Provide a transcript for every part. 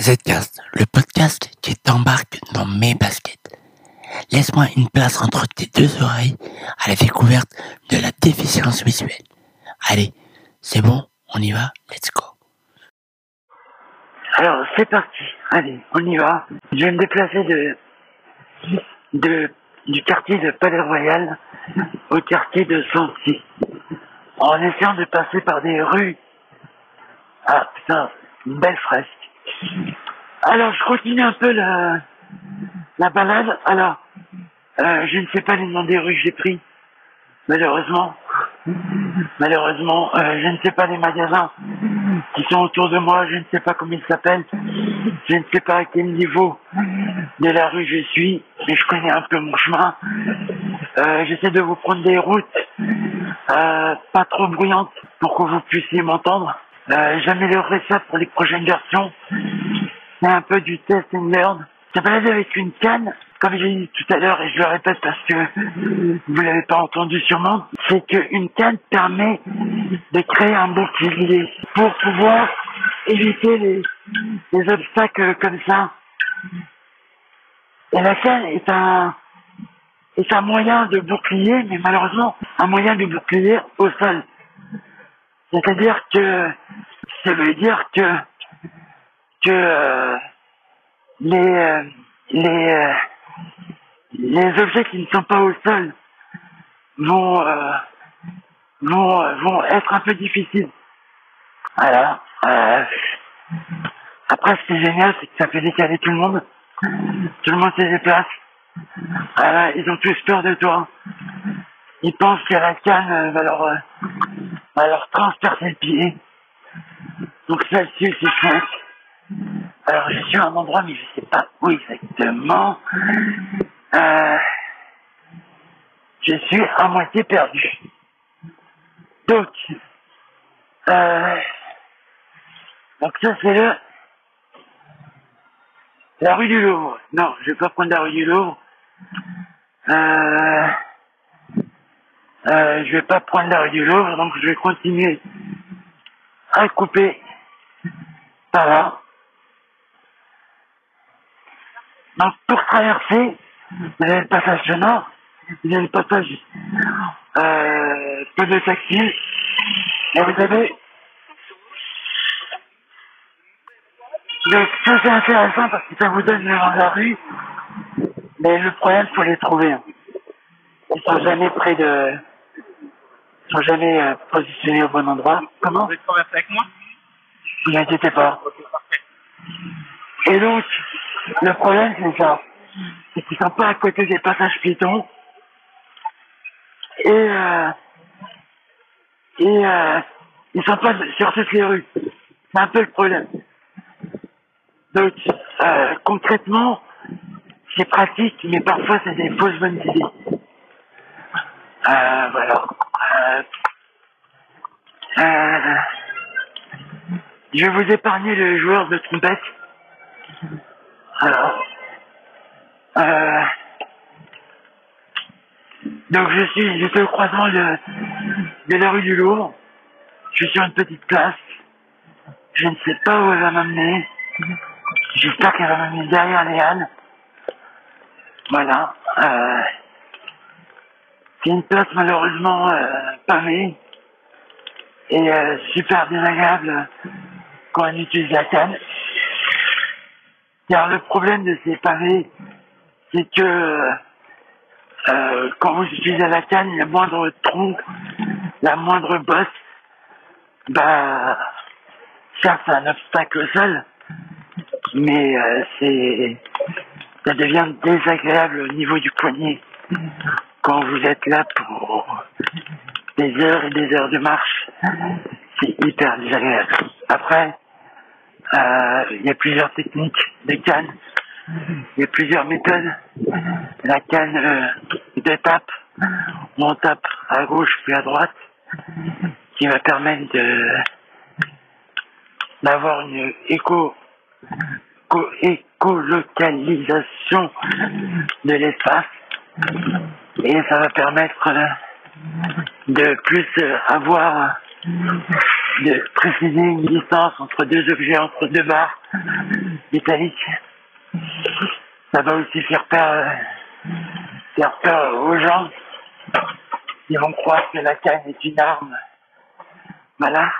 Zcast, le podcast qui t'embarque dans mes baskets. Laisse-moi une place entre tes deux oreilles à la découverte de la déficience visuelle. Allez, c'est bon, on y va, let's go. Alors, c'est parti. Allez, on y va. Je vais me déplacer de, de, du quartier de Palais Royal au quartier de Sancy. En essayant de passer par des rues. Ah, putain, une belle fresque. Alors, je continue un peu la, la balade. Alors, euh, je ne sais pas les noms des rues que j'ai pris. Malheureusement. Malheureusement, euh, je ne sais pas les magasins qui sont autour de moi, je ne sais pas comment ils s'appellent, je ne sais pas à quel niveau de la rue je suis, mais je connais un peu mon chemin. Euh, J'essaie de vous prendre des routes pas trop bruyantes pour que vous puissiez m'entendre. J'améliorerai ça pour les prochaines versions. C'est un peu du test and learn. J'ai baladé avec une canne, comme j'ai dit tout à l'heure, et je le répète parce que vous l'avez pas entendu sûrement, c'est qu'une canne permet de créer un bouclier pour pouvoir éviter les, les obstacles comme ça. Et la canne est un, est un moyen de bouclier, mais malheureusement, un moyen de bouclier au sol. C'est-à-dire que, ça veut dire que, que, euh, les, euh, les, euh, les objets qui ne sont pas au sol vont, vont, vont être un peu difficiles. Voilà. Après, ce qui est génial, c'est que ça fait décaler tout le monde. Tout le monde se déplace. Voilà, ils ont tous peur de toi. Ils pensent que la canne va leur, va leur transpercer le pied. Donc celle-ci, c'est chouette. Alors, je suis à un endroit, mais je sais pas où exactement. Euh, je suis à moitié perdu. Donc, euh, donc ça c'est le la rue du Louvre. Non, je vais pas prendre la rue du Louvre. Euh, euh, je vais pas prendre la rue du Louvre, donc je vais continuer à couper par là. Donc pour traverser, vous avez le passage de nord, vous avez le passage euh, peu de taxi, et vous avez ça c'est intéressant parce que ça vous donne le nom de la rue, mais le problème faut les trouver. hein. Ils sont jamais près de, ils sont jamais euh, positionnés au bon endroit. Comment? Vous voulez traverser avec moi? Ne vous inquiétez pas. Et donc, le problème, c'est ça. C'est qu'ils sont pas à côté des passages piétons. Et, euh, et, euh, ils sont pas sur toutes les rues. C'est un peu le problème. Donc, euh, concrètement, c'est pratique, mais parfois c'est des fausses bonnes idées. Euh, voilà. Euh, euh, je vais vous épargner le joueur de trompette. Alors, euh, donc je suis, j'étais au croisement de, la rue du Louvre. Je suis sur une petite place. Je ne sais pas où elle va m'amener. J'espère qu'elle va m'amener derrière les. Voilà. Euh, c'est une place malheureusement euh, pavée et euh, super désagréable quand on utilise la canne. Car le problème de ces pavés, c'est que euh, quand vous utilisez la canne, le moindre tronc, la moindre bosse, bah, certes c'est un obstacle sol, mais euh, c'est, ça devient désagréable au niveau du poignet quand vous êtes là pour des heures et des heures de marche. C'est hyper désagréable. Après, il y a plusieurs techniques de canne. Il y a plusieurs méthodes. La canne euh, de tape, où on tape à gauche puis à droite, qui va permettre de d'avoir une éco, éco- écolocalisation de l'espace. Et ça va permettre euh, de plus euh, avoir de préciser une distance entre deux objets, entre deux barres métalliques. Ça va aussi faire peur, faire peur aux gens qui vont croire que la canne est une arme. Voilà.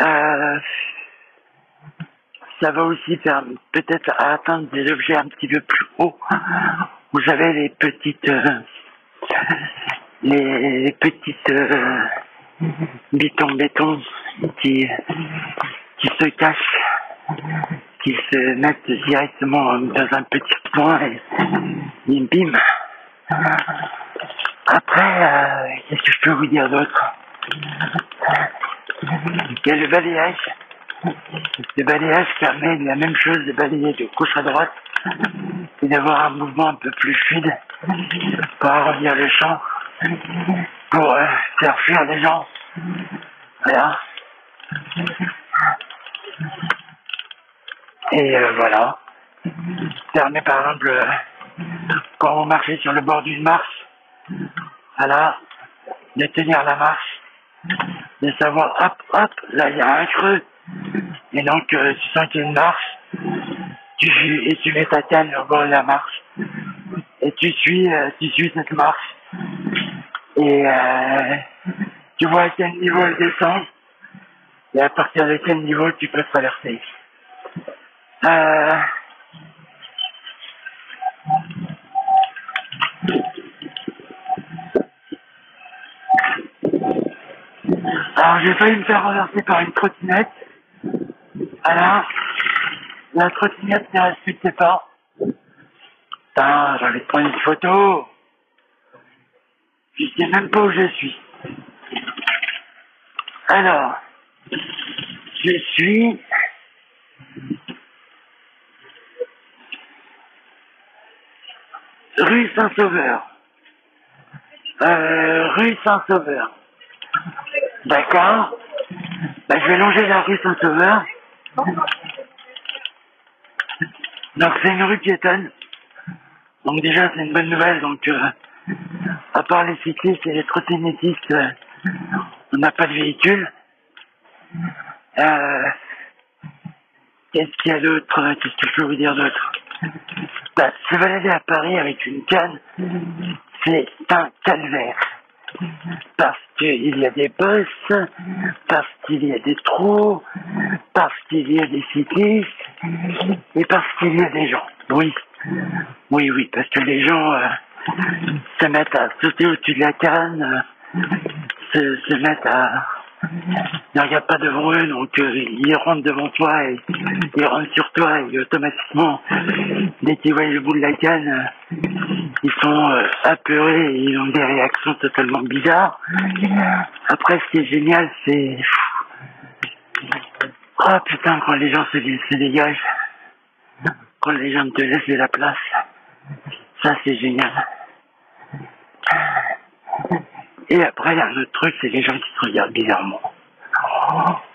Euh, ça va aussi faire peut-être atteindre des objets un petit peu plus hauts. Vous savez, les petites, euh, les petites euh, béton béton qui, qui se cachent, qui se mettent directement dans un petit point et, et bim. Après, euh, qu'est-ce que je peux vous dire d'autre? Il y a le balayage. Le balayage permet la même chose de balayer de gauche à droite et d'avoir un mouvement un peu plus fluide pour arrondir le champ, pour euh, faire fuir les gens. Voilà. Et euh, voilà. Permet par exemple, quand vous marchez sur le bord d'une marche, voilà, de tenir la marche, de savoir, hop, hop, là il y a un creux. Et donc, euh, tu sens qu'il y a une marche, tu, et tu mets ta canne au bord de la marche. Et tu suis, euh, tu suis cette marche. Et euh, tu vois à quel niveau elle descend. Et à partir de quel niveau tu peux traverser. Euh, Alors j'ai failli me faire renverser par une trottinette. Alors, la trottinette ne respectait pas. Putain, j'avais prendre une photo. Je sais même pas où je suis. Alors, je suis rue Saint-Sauveur. Euh, rue Saint-Sauveur. D'accord. Ben, je vais longer la rue Saint-Sauveur. Donc c'est une rue piétonne. Donc déjà c'est une bonne nouvelle. Donc euh, à part les cyclistes et les trottinettistes, euh, on n'a pas de véhicule. Euh, Qu'est-ce qu'il y a d'autre Qu'est-ce que je peux vous dire d'autre? Bah, Se balader à Paris avec une canne, c'est un calvaire. Parce qu'il y a des bosses, parce qu'il y a des trous, parce qu'il y a des cyclistes, et parce qu'il y a des gens. Oui, oui, oui, parce que les gens euh, se mettent à sauter au-dessus de la canne, euh, se, se mettent à... Ils regardent pas devant eux, donc euh, ils rentrent devant toi et ils rentrent sur toi et automatiquement, dès qu'ils voient le bout de la canne, ils sont euh, apeurés et ils ont des réactions totalement bizarres. Après, ce qui est génial, c'est... Oh putain, quand les gens se, se dégagent, quand les gens te laissent de la place, ça c'est génial. Et après, il y a un autre truc, c'est les gens qui se regardent bizarrement.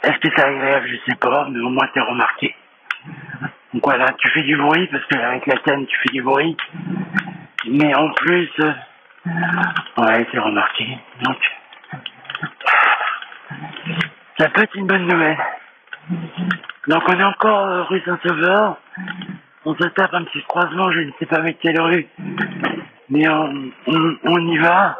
Est-ce que c'est agréable? Je sais pas, mais au moins t'es remarqué. Donc voilà, tu fais du bruit, parce que avec la canne, tu fais du bruit. Mais en plus, euh, ouais, c'est remarqué. Donc, ça peut être une bonne nouvelle. Donc on est encore euh, rue Saint-Sauveur. On se tape un petit croisement, je ne sais pas avec quelle rue. Mais on, on y va.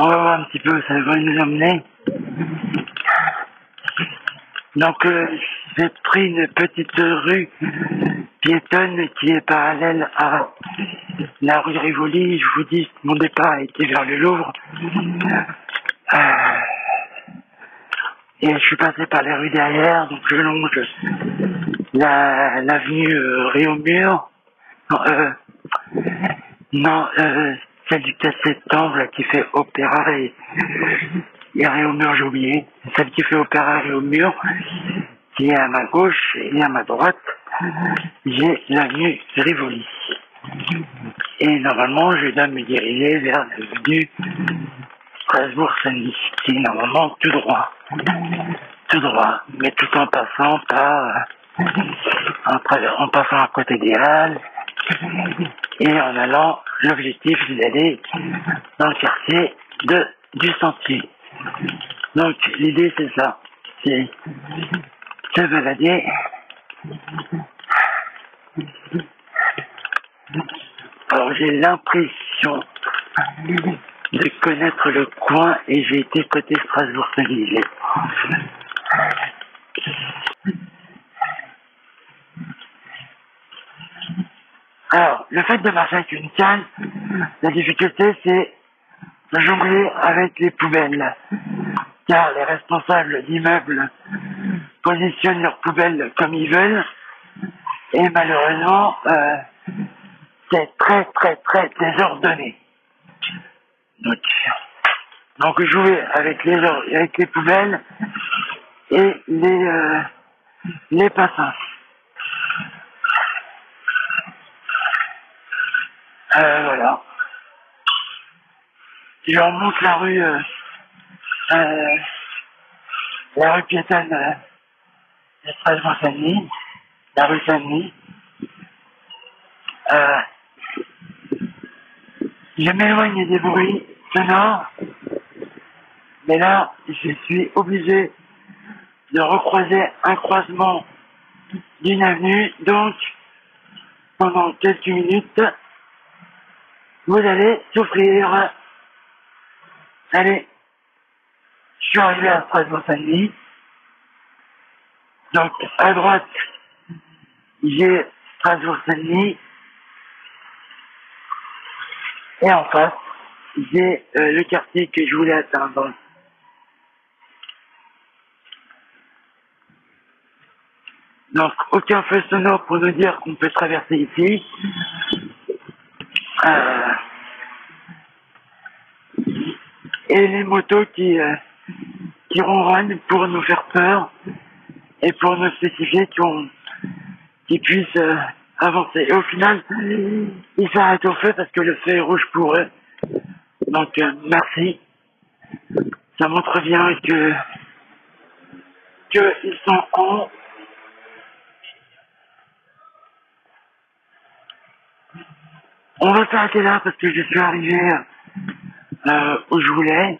On va voir un petit peu, ça va nous emmener. Donc, euh, j'ai pris une petite rue piétonne qui est parallèle à la rue Rivoli. Je vous dis, mon départ a été vers le Louvre. Euh, et je suis passé par les rues derrière, donc je longe la, l'avenue euh, Réaumur. Non, euh, non euh, celle du 4 septembre qui fait Opéra et, et Réaumur, j'ai oublié. Celle qui fait Opéra et Réaumur, qui est à ma gauche et à ma droite, j'ai l'avenue Rivoli. Et normalement, je dois me diriger vers l'avenue Strasbourg-Saint-Denis, qui est normalement tout droit. Tout droit, mais tout en passant par, en, en passant à côté des Halles, Et en allant, l'objectif c'est d'aller dans le quartier de, du sentier. Donc l'idée c'est ça, c'est se balader. Alors j'ai l'impression de connaître le coin et j'ai été côté Strasbourg-Saint-Gilles. Alors, le fait de marcher avec une canne, la difficulté c'est de jongler avec les poubelles. Car les responsables d'immeubles positionnent leurs poubelles comme ils veulent. Et malheureusement, euh, c'est très très très désordonné. Donc, donc jouer avec les avec les poubelles et les euh, les passants. Euh, voilà. Je remonte la rue euh, euh, la rue piétonne euh, de Strasbourg-Saint-Denis, la rue Saint-Denis. Euh, je m'éloigne des bruits sonores, mais là, je suis obligé de recroiser un croisement d'une avenue, donc pendant quelques minutes, vous allez souffrir. Allez, je suis arrivé à Strasbourg-Saint-Denis. Donc, à droite, j'ai Strasbourg-Saint-Denis. Et en face, j'ai euh, le quartier que je voulais atteindre. Donc, aucun feu sonore pour nous dire qu'on peut traverser ici. Euh, et les motos qui, euh, qui ronronnent pour nous faire peur et pour nous spécifier qu'on qu'ils puissent euh, avancer. Et au final, ils s'arrêtent au feu parce que le feu est rouge pour eux. Donc euh, merci. Ça montre bien que que ils sont cons. On va s'arrêter là parce que je suis arrivé euh, où je voulais.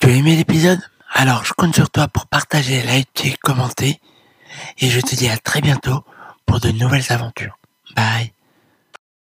Tu as aimé l'épisode? Alors je compte sur toi pour partager, liker, commenter. Et je te dis à très bientôt pour de nouvelles aventures. Bye